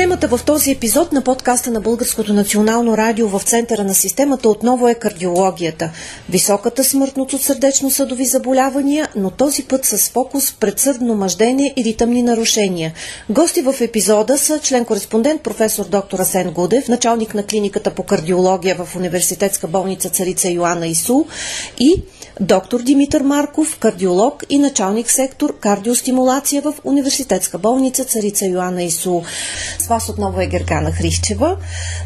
Темата в този епизод на подкаста на Българското национално радио в центъра на системата отново е кардиологията. Високата смъртност от сърдечно-съдови заболявания, но този път с фокус предсърдно мъждение и ритъмни нарушения. Гости в епизода са член-кореспондент професор доктор Асен Гудев, началник на клиниката по кардиология в Университетска болница Царица Йоанна Ису и доктор Димитър Марков, кардиолог и началник сектор кардиостимулация в Университетска болница Царица Йоанна Ису. С вас отново е Гергана Хрищева.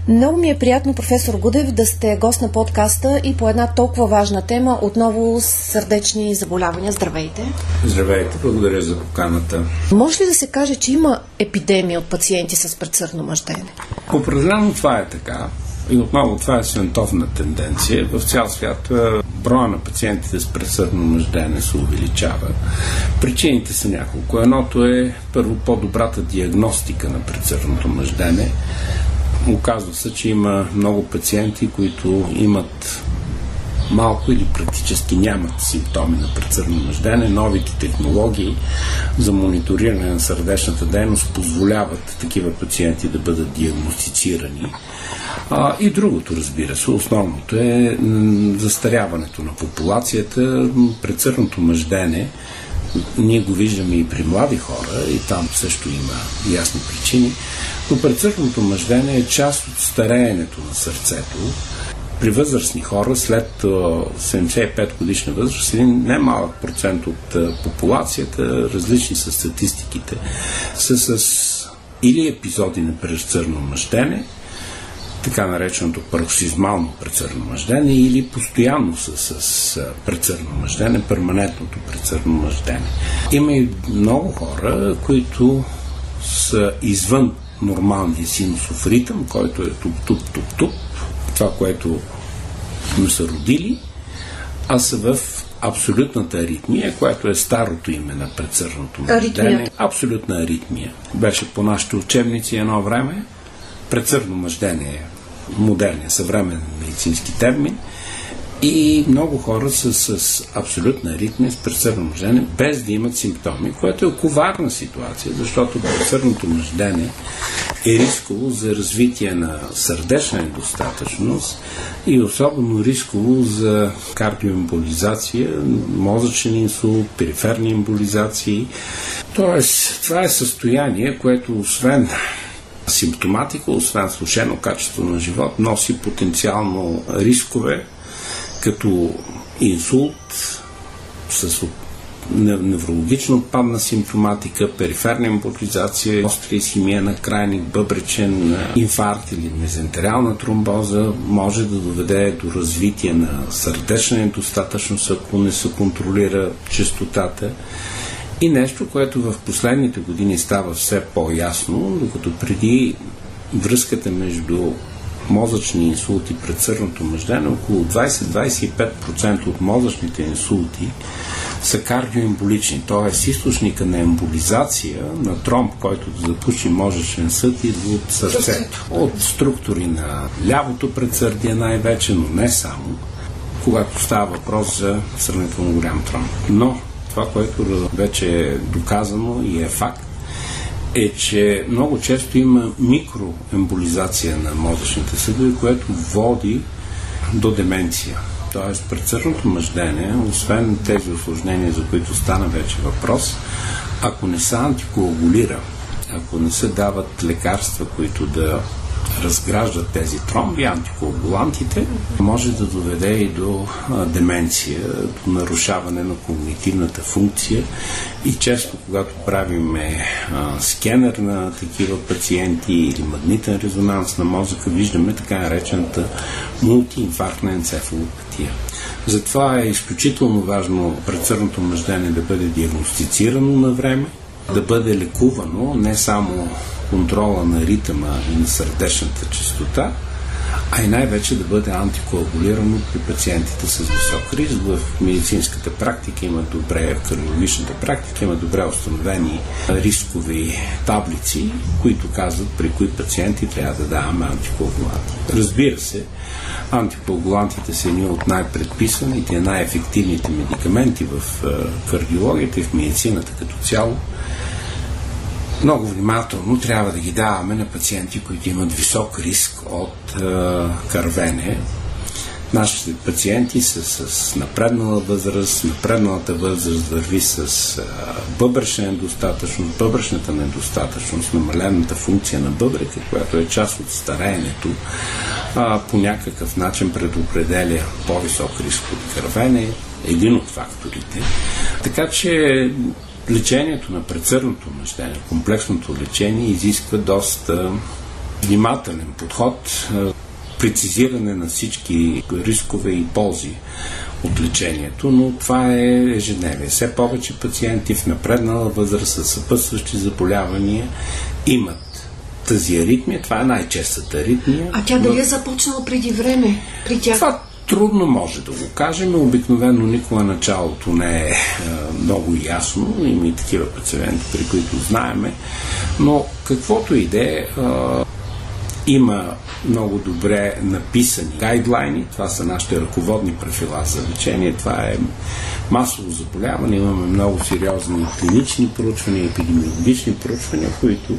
Много ми е приятно, професор Гудев, да сте гост на подкаста и по една толкова важна тема, отново сърдечни заболявания. Здравейте! Здравейте, благодаря за поканата. Може ли да се каже, че има епидемия от пациенти с предсърдно мъждене? Определено това е така. И отново това е световна тенденция. В цял свят е, броя на пациентите с предсърдно мъждене се увеличава. Причините са няколко. Едното е първо по-добрата диагностика на предсърдното мъждене. Оказва се, че има много пациенти, които имат малко или практически нямат симптоми на предсърдно мъждене. Новите технологии за мониториране на сърдечната дейност позволяват такива пациенти да бъдат диагностицирани. А, и другото, разбира се, основното е застаряването на популацията, предсърдното мъждене. Ние го виждаме и при млади хора, и там също има ясни причини. Но предсърдното мъждене е част от стареенето на сърцето при възрастни хора след 75 годишна възраст един немалък процент от популацията, различни са статистиките, са с или епизоди на пресърно мъждене, така нареченото пароксизмално прецърно мъждене или постоянно с, с, с прецърно мъждене, перманентното прецърно мъждене. Има и много хора, които са извън нормалния синусов ритъм, който е туп-туп-туп-туп, това, което сме са родили, а са в абсолютната аритмия, която е старото име на предсърдното мъждене. Абсолютна аритмия. Беше по нашите учебници едно време. Предсърдно мъждене е модерния, съвременен медицински термин. И много хора са с абсолютна аритмия, с пресърно мъждене, без да имат симптоми, което е коварна ситуация, защото пресърното мъждене е рисково за развитие на сърдечна недостатъчност и особено рисково за кардиоемболизация, мозъчен инсулт, периферни емболизации. Тоест, това е състояние, което освен симптоматика, освен слушено качество на живот, носи потенциално рискове като инсулт с неврологично падна симптоматика, периферна емболизация, остра исхимия на крайник, бъбречен инфаркт или мезентериална тромбоза може да доведе до развитие на сърдечна недостатъчност, ако не се контролира частотата. И нещо, което в последните години става все по-ясно, докато преди връзката между мозъчни инсулти пред сърното мъждане, около 20-25% от мозъчните инсулти са кардиоемболични, т.е. източника на емболизация на тромб, който да запуши мозъчен съд идва от сърцето. От структури на лявото предсърдие най-вече, но не само, когато става въпрос за сравнително голям тромб. Но това, което вече е доказано и е факт, е, че много често има микроемболизация на мозъчните съдове, което води до деменция. Тоест, предсърдното мъждене, освен тези осложнения, за които стана вече въпрос, ако не се антикоагулира, ако не се дават лекарства, които да разграждат тези тромби, антикоагулантите, може да доведе и до деменция, до нарушаване на когнитивната функция и често, когато правим скенер на такива пациенти или магнитен резонанс на мозъка, виждаме така наречената мултиинфарктна енцефалопатия. Затова е изключително важно предсърдното мъждене да бъде диагностицирано на време, да бъде лекувано не само контрола на ритъма и на сърдечната частота, а и най-вече да бъде антикоагулирано при пациентите с висок риск. В медицинската практика има добре, в кардиологичната практика има добре установени рискови таблици, които казват при кои пациенти трябва да даваме антикоагуланти. Разбира се, антикоагулантите са едни от най-предписаните, най-ефективните медикаменти в кардиологията и в медицината като цяло много внимателно трябва да ги даваме на пациенти, които имат висок риск от е, кървене. Нашите пациенти са с напреднала възраст, напредналата възраст върви с е, бъбречна недостатъчност, бъбречната недостатъчност, намалената функция на бъбрека, която е част от стареенето, а, по някакъв начин предопределя по-висок риск от кървене, един от факторите. Така че лечението на предсърдното мъждение, комплексното лечение изисква доста внимателен подход, прецизиране на всички рискове и ползи от лечението, но това е ежедневие. Все повече пациенти в напреднала възраст с съпътстващи заболявания имат тази аритмия. Това е най-честата аритмия. А тя дали е започнала преди време при тях? Това Трудно може да го кажем. Обикновено никога началото не е, е много ясно. Има и такива пациенти, при които знаеме. Но каквото и да е, има много добре написани гайдлайни. Това са нашите ръководни правила за лечение. Това е масово заболяване. Имаме много сериозни клинични проучвания, епидемиологични проучвания, които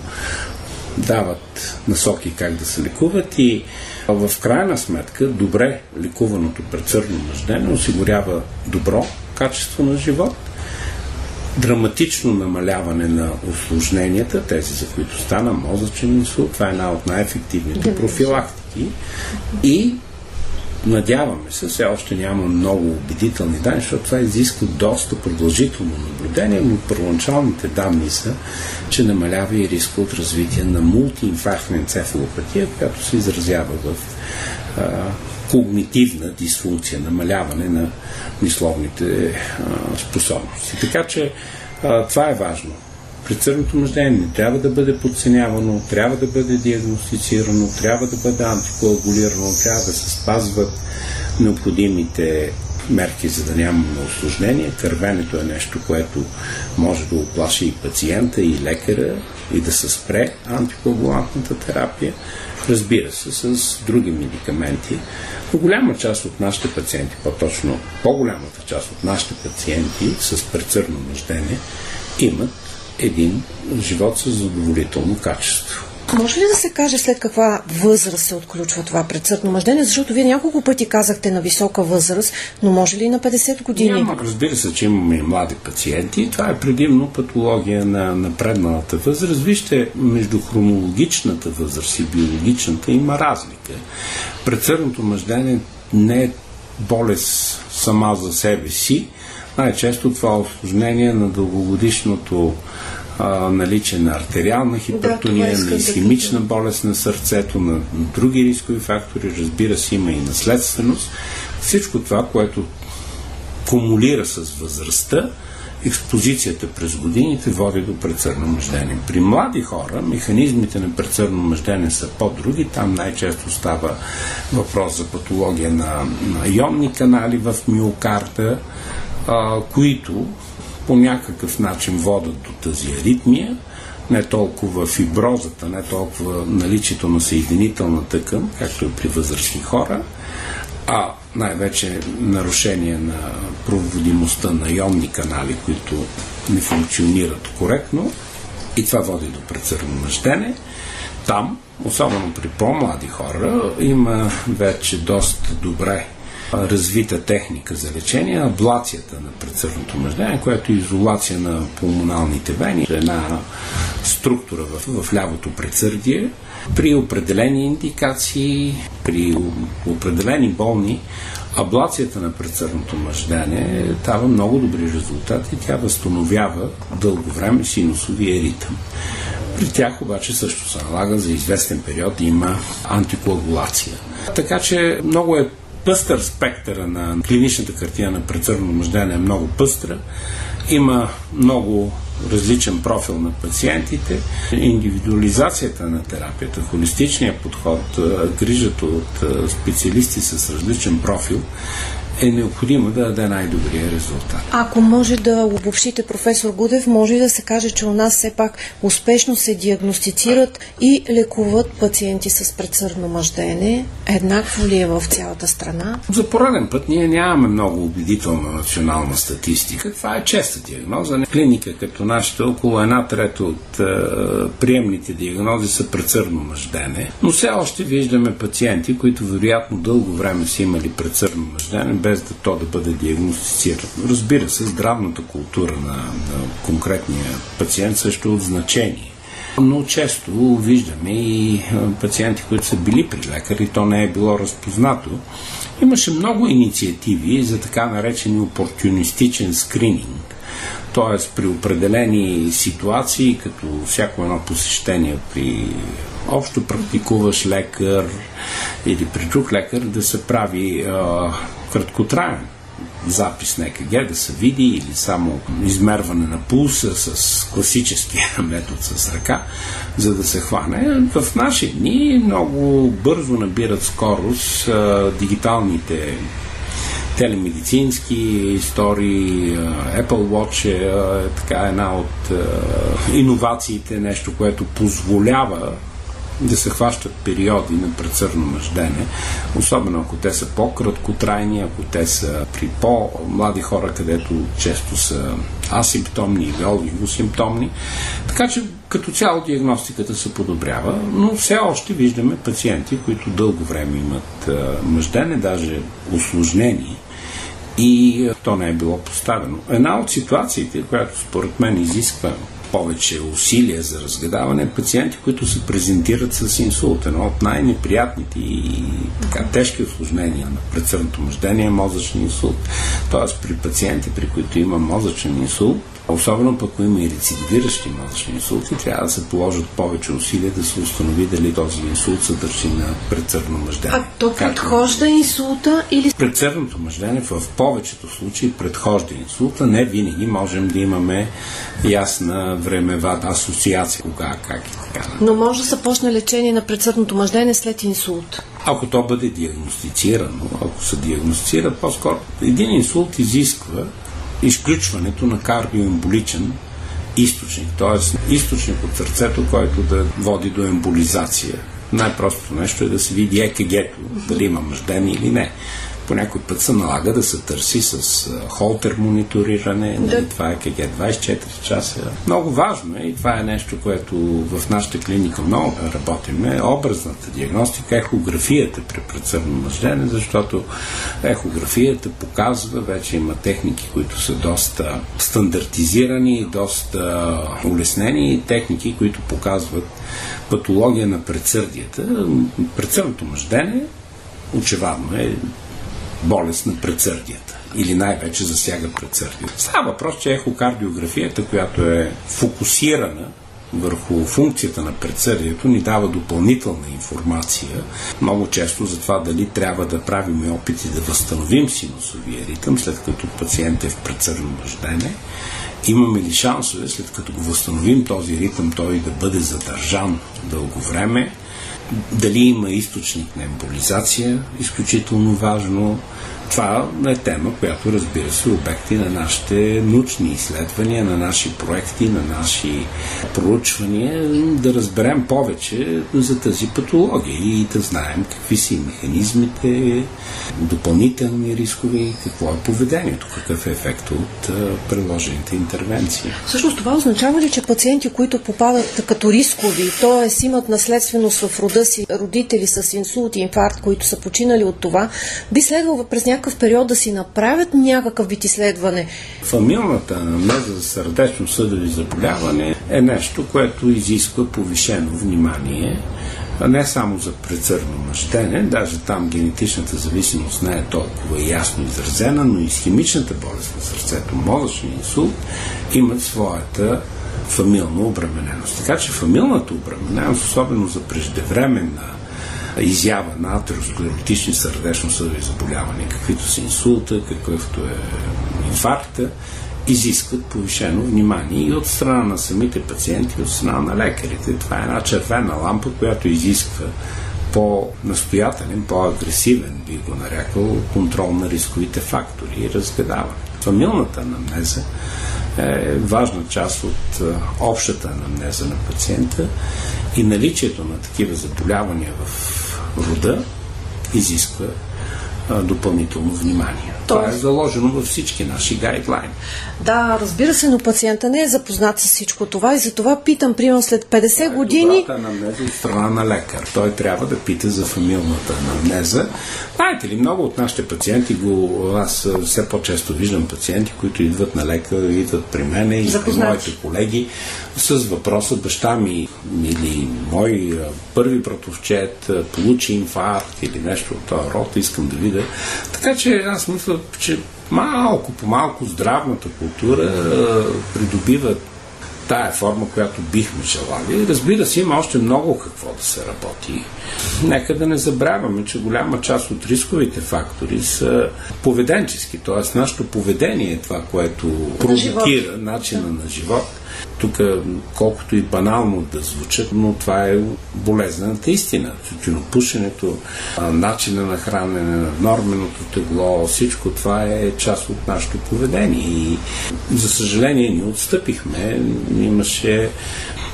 дават насоки как да се лекуват и в крайна сметка добре лекуваното предсърдно мъждене осигурява добро качество на живот, драматично намаляване на осложненията, тези за които стана мозъчен инсулт, това е една от най-ефективните профилактики и Надяваме се, все още няма много убедителни данни, защото това изисква доста продължително наблюдение, но първоначалните данни са, че намалява и риска от развитие на мултиинфарктна енцефалопатия, която се изразява в а, когнитивна дисфункция, намаляване на мисловните а, способности. Така че а, това е важно. Предсърдното мъждение не трябва да бъде подценявано, трябва да бъде диагностицирано, трябва да бъде антикоагулирано, трябва да се спазват необходимите мерки, за да нямаме осложнение. Кървенето е нещо, което може да оплаши и пациента, и лекаря, и да се спре антикоагулантната терапия. Разбира се, с други медикаменти. Но голяма част от нашите пациенти, по-точно по-голямата част от нашите пациенти с предсърдно мъждение имат един живот с задоволително качество. Може ли да се каже след каква възраст се отключва това предсъдно мъждение? Защото вие няколко пъти казахте на висока възраст, но може ли и на 50 години? Няма, разбира се, че имаме и млади пациенти. Това е предимно патология на напредналата възраст. Вижте, между хронологичната възраст и биологичната има разлика. Предсъдното мъждение не е болест сама за себе си, най-често това е осложнение на дългогодишното а, наличие на артериална хипертония, да, на изхимична да болест на сърцето, на, на други рискови фактори, разбира се, има и наследственост. Всичко това, което кумулира с възрастта, експозицията през годините води до предсърно мъждение. При млади хора механизмите на предсърно мъждение са по-други. Там най-често става въпрос за патология на, на ионни канали в миокарда, а, които по някакъв начин водят до тази аритмия, не толкова фиброзата, не толкова наличието на съединителна тъкан, както е при възрастни хора, а най-вече нарушение на проводимостта на ионни канали, които не функционират коректно и това води до предсърно мъждене. Там, особено при по-млади хора, има вече доста добре развита техника за лечение, аблацията на предсърдното мъждение, която е изолация на пулмоналните вени, една структура в, в лявото предсърдие. При определени индикации, при определени болни, аблацията на предсърдното мъждение дава много добри резултати. Тя възстановява дълго време синусовия ритъм. При тях обаче също се налага за известен период има антикоагулация. Така че много е пъстър спектъра на клиничната картина на предсърдно мъждане е много пъстра. Има много различен профил на пациентите. Индивидуализацията на терапията, холистичният подход, грижата от специалисти с различен профил е необходимо да даде най-добрия резултат. Ако може да обобщите, професор Гудев, може да се каже, че у нас все пак успешно се диагностицират и лекуват пациенти с предсърдно мъждене. Еднакво ли е в цялата страна? За пореден път ние нямаме много убедителна национална статистика. Това е честа диагноза. Клиника като нашата, около една трета от е, приемните диагнози са предсърдно мъждене, но все още виждаме пациенти, които вероятно дълго време са имали предсърдно мъждене, без да то да бъде диагностицирано. Разбира се, здравната култура на, на конкретния пациент също е от значение. Но често виждаме и пациенти, които са били при лекар и то не е било разпознато. Имаше много инициативи за така наречен опортунистичен скрининг. Т.е. при определени ситуации, като всяко едно посещение при общо практикуваш лекар или при друг лекар, да се прави а, краткотраен запис на ЕКГ да се види или само измерване на пулса с класическия метод с ръка, за да се хване. В наши дни много бързо набират скорост а, дигиталните телемедицински истории. Apple Watch е, е така една от иновациите, нещо, което позволява да се хващат периоди на предсърно мъждене, особено ако те са по-краткотрайни, ако те са при по-млади хора, където често са асимптомни или олигосимптомни. Така че като цяло диагностиката се подобрява, но все още виждаме пациенти, които дълго време имат мъждене, даже осложнени и то не е било поставено. Една от ситуациите, която според мен изисква повече усилия за разгадаване пациенти, които се презентират с инсулт. Едно от най-неприятните и така, тежки осложнения на предсърдното мъждение е мозъчен инсулт. Тоест при пациенти, при които има мозъчен инсулт, Особено пък, ако има и рецидивиращи мозъчни инсулти, трябва да се положат повече усилия да се установи дали този инсулт се държи на предсърдно мъждене. А то предхожда инсулта или... Предсърдното мъждене в повечето случаи предхожда инсулта. Не винаги можем да имаме ясна времева асоциация, кога, как и така. Но може да се почне лечение на предсърдното мъждене след инсулт. Ако то бъде диагностицирано, ако се диагностицира, по-скоро един инсулт изисква изключването на кардиоемболичен източник, т.е. източник от сърцето, който да води до емболизация. Най-простото нещо е да се види ЕКГ-то, дали има мъждение или не по някой път се налага да се търси с холтер мониториране. Да. Нали, това е КГ 24 часа. Много важно е и това е нещо, което в нашата клиника много работим. Е образната диагностика, ехографията при предсърдно мъждене, защото ехографията показва, вече има техники, които са доста стандартизирани, доста улеснени, техники, които показват патология на предсърдията. Предсърдното мъждене очевидно е болест на предсърдията или най-вече засяга предсърдието. Става въпрос, че ехокардиографията, която е фокусирана върху функцията на предсърдието ни дава допълнителна информация, много често за това дали трябва да правим опити да възстановим синусовия ритъм, след като пациент е в предсърдно мъждене, имаме ли шансове, след като го възстановим този ритъм, той да бъде задържан дълго време, дали има източник на емболизация, изключително важно, това е тема, която разбира се обекти на нашите научни изследвания, на наши проекти, на наши проучвания, да разберем повече за тази патология и да знаем какви са механизмите, допълнителни рискове какво е поведението, какъв е ефект от предложените интервенции. Всъщност това означава ли, че пациенти, които попадат като рискови, т.е. имат наследственост в рода си родители с инсулт и инфаркт, които са починали от това, би следвало през някакъв период да си направят някакъв вид изследване. Фамилната анамнеза за сърдечно-съдови заболяване е нещо, което изисква повишено внимание не само за предсърдно мъщене, даже там генетичната зависимост не е толкова ясно изразена, но и с химичната болест на сърцето, мозъчния инсулт, имат своята фамилна обремененост. Така че фамилната обремененост, особено за преждевременна изява на атеросклеротични сърдечно-съдови заболявания, каквито са инсулта, какъвто е инфаркта, изискват повишено внимание и от страна на самите пациенти, и от страна на лекарите. Това е една червена лампа, която изисква по-настоятелен, по-агресивен, би го нарекал, контрол на рисковите фактори и разгадаване. Фамилната анамнеза е важна част от общата анамнеза на пациента и наличието на такива заболявания в рода изисква допълнително внимание. Това е заложено във всички наши гайдлайни. Да, разбира се, но пациента не е запознат с всичко това и за това питам, примерно след 50 това е години... Това е анамнеза от страна на лекар. Той трябва да пита за фамилната анамнеза. Знаете ли, много от нашите пациенти го... Аз все по-често виждам пациенти, които идват на лекар, идват при мен и при моите колеги с въпроса баща ми или мой първи братовчет получи инфаркт или нещо от този род, искам да видя. Така че аз мисля, че малко по малко здравната култура придобива тая форма, която бихме желали. Разбира се, има още много какво да се работи. Нека да не забравяме, че голяма част от рисковите фактори са поведенчески, т.е. нашето поведение е това, което провокира начина на живот тук, колкото и банално да звучат, но това е болезнената истина. Тютюнопушенето, начина на хранене, норменото тегло, всичко това е част от нашето поведение. И за съжаление ни отстъпихме. Имаше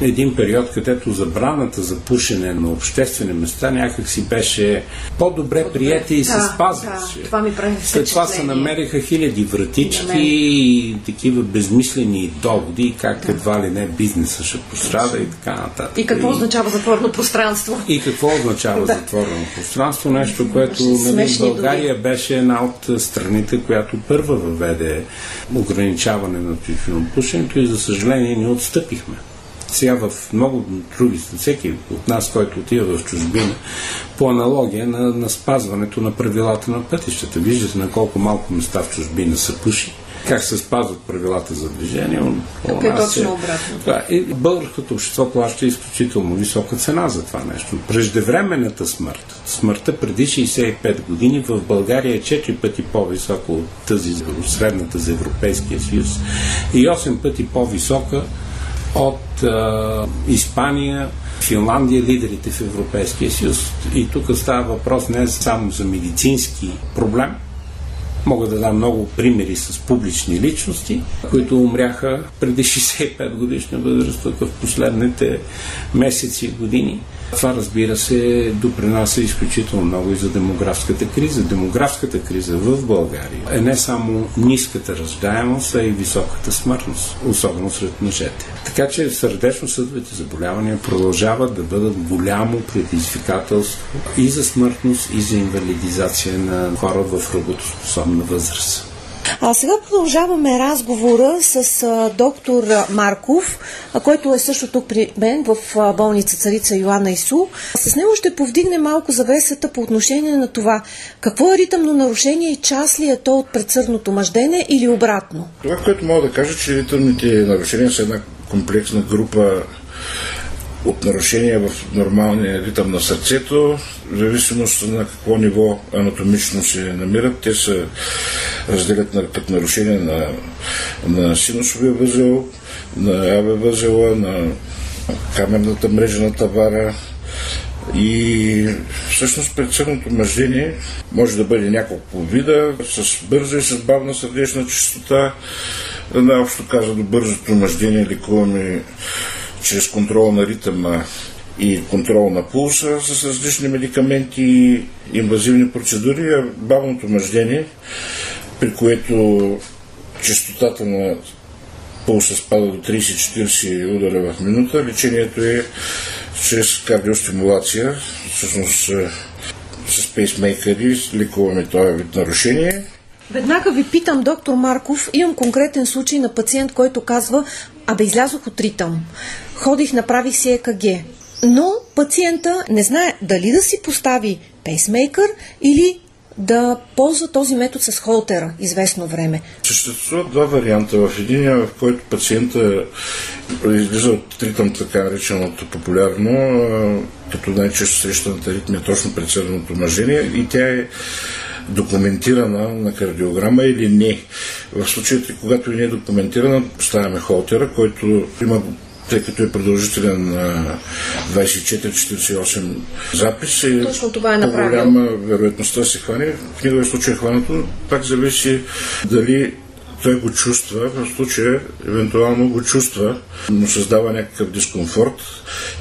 един период, където забраната за пушене на обществени места някак си беше по-добре, по приятие и се да, спазваше. Да, това ми прави След това се намериха хиляди вратички и такива безмислени доводи, как. Едва ли не бизнеса ще пострада и така нататък. И какво и... означава затворено пространство? И какво означава да. затворено пространство? Нещо, което нали, България думи. беше една от страните, която първа въведе ограничаване на тютюнопушенето и за съжаление ни отстъпихме. Сега в много други, всеки от нас, който отива в чужбина, по аналогия на, на спазването на правилата на пътищата. Виждате на колко малко места в чужбина са пуши, как се спазват правилата за движение. Тук е точно е, обратно. Да, и българското общество плаща изключително висока цена за това нещо. Преждевременната смърт, смъртта преди 65 години в България е 4 пъти по-висока от тази средната за Европейския съюз и 8 пъти по-висока от а, Испания, Финландия, лидерите в Европейския съюз. И тук става въпрос не само за медицински проблем, Мога да дам много примери с публични личности, които умряха преди 65 годишна възраст, в последните месеци и години. Това, разбира се, допринася изключително много и за демографската криза. Демографската криза в България е не само ниската раждаемост, а и високата смъртност, особено сред мъжете. Така че сърдечно-съдовите заболявания продължават да бъдат голямо предизвикателство и за смъртност, и за инвалидизация на хора в работоспособна възраст. А сега продължаваме разговора с доктор Марков, който е също тук при мен в болница Царица Йоанна Ису. С него ще повдигне малко завесата по отношение на това какво е ритъмно нарушение и част ли е то от предсърдното мъждене или обратно? Това, което мога да кажа, че ритъмните нарушения са една комплексна група от нарушения в нормалния ритъм на сърцето, в зависимост на какво ниво анатомично се намират. Те се разделят на, като нарушения на, на синусовия възел, на АВ възела, на камерната мрежа на тавара, и всъщност предсъдното мъждение може да бъде няколко вида, с бърза и с бавна сърдечна частота. Най-общо казано, бързото мъждение лекуваме чрез контрол на ритъма и контрол на пулса с различни медикаменти и инвазивни процедури, а бавното мъждение, при което частотата на пулса спада до 30-40 удара в минута, лечението е чрез кардиостимулация, всъщност е, с пейсмейкъри лекуваме този вид нарушение. Веднага ви питам, доктор Марков, имам конкретен случай на пациент, който казва, абе излязох от ритъм ходих, направих си ЕКГ. Но пациента не знае дали да си постави пейсмейкър или да ползва този метод с холтера известно време. Съществуват два варианта. В един в който пациента излиза от ритъм, така нареченото популярно, като най-често срещаната ритмия точно пред мъжение и тя е документирана на кардиограма или не. В случаите, когато не е документирана, поставяме холтера, който има тъй като е продължителен на 24-48 запис, е Точно това е направил. голяма вероятността се хване. В неговия случай хванато. Пак зависи дали той го чувства, в случая евентуално го чувства, но създава някакъв дискомфорт.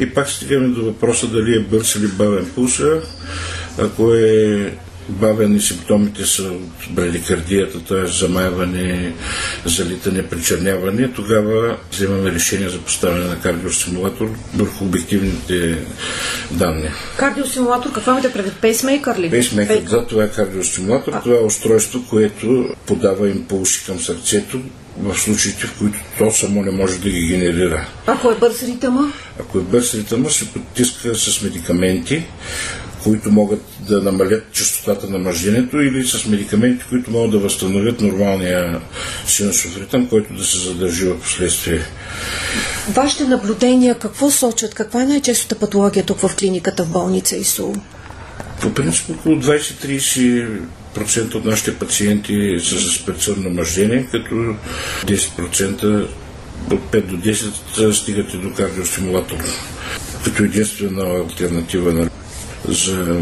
И пак стигаме до въпроса дали е бърз или бавен пулса. Ако е бавени симптомите са от брадикардията, т.е. замайване, залитане, причерняване, тогава вземаме решение за поставяне на кардиостимулатор върху обективните данни. Кардиостимулатор, какво имате предвид? Пейсмейкър ли? Пейсмейкър, да, това е кардиостимулатор. А... Това е устройство, което подава импулси към сърцето, в случаите, в които то само не може да ги генерира. Ако е бърз ритъма? Ако е бърз ритъма, се потиска с медикаменти, които могат да намалят частотата на мъжденето или с медикаменти, които могат да възстановят нормалния синусов ритъм, който да се задържи в последствие. Вашите наблюдения какво сочат? Каква е най-честата патология тук в клиниката в болница ИСУ? По принцип около 20-30% от нашите пациенти са с предсъдно мъждение, като 10% от 5 до 10 стигат и до кардиостимулатор като единствена альтернатива на за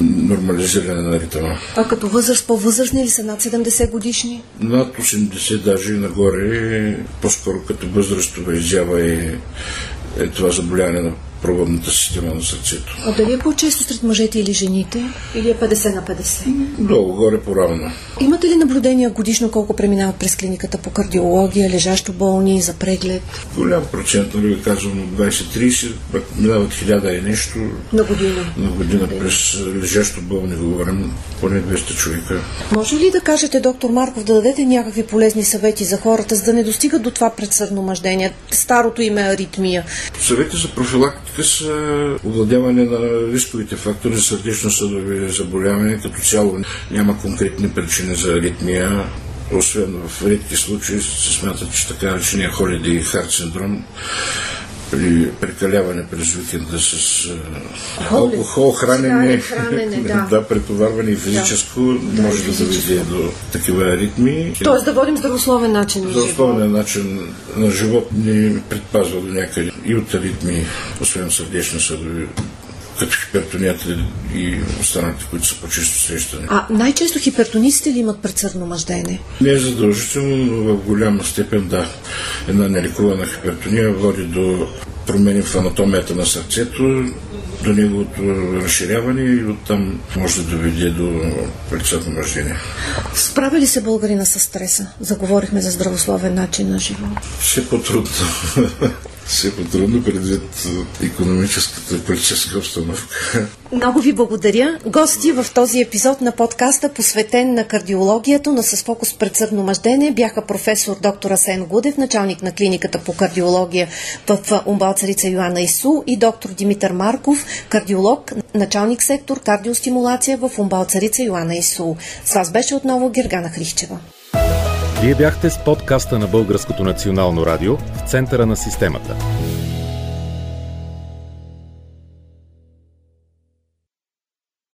нормализиране на ритъма. А като възраст, по-възрастни ли са над 70 годишни? Над 80 даже и нагоре, по-скоро като възрастова изява е, е това заболяване на пробъдната система на сърцето. А дали е по-често сред мъжете или жените? Или е 50 на 50? Долу, горе по-равно. Имате ли наблюдения годишно колко преминават през клиниката по кардиология, лежащо болни, за преглед? Голям процент, нали ви казвам, 20-30, минават хиляда и нещо. На година? На година през лежащо болни говорим, поне 200 човека. Може ли да кажете, доктор Марков, да дадете някакви полезни съвети за хората, за да не достигат до това предсъдно мъждение? Старото име аритмия. Съвети за профилактика с овладяване на рисковите фактори за сърдечно-съдови заболявания. Като цяло няма конкретни причини за аритмия. Освен в редки случаи се смята, че така речения холиди хард синдром при прекаляване през уикенда с алкохол, хранене, хранене да. да, претоварване и физическо да, може да доведе до такива ритми. Тоест да водим здравословен начин на. Здравословен начин на живот ни предпазва до някъде и от аритми, освен сърдечни съдови като хипертонията и останалите, които са по-често срещани. А най-често хипертонистите ли имат предсърдно мъждение? Не е задължително, но в голяма степен да. Една нелекувана хипертония води до промени в анатомията на сърцето, до неговото разширяване и оттам може да доведе до предсърдно мъждение. Справя ли се българина с стреса? Заговорихме за здравословен начин на живот. Все по-трудно все по-трудно предвид економическата и политическа обстановка. Много ви благодаря. Гости в този епизод на подкаста, посветен на кардиологията, но с фокус предсъдно мъждене, бяха професор доктор Асен Гудев, началник на клиниката по кардиология в Умбалцарица Йоанна Ису и доктор Димитър Марков, кардиолог, началник сектор кардиостимулация в Умбалцарица Йоанна Ису. С вас беше отново Гергана Хрищева. Вие бяхте с подкаста на Българското национално радио в центъра на системата.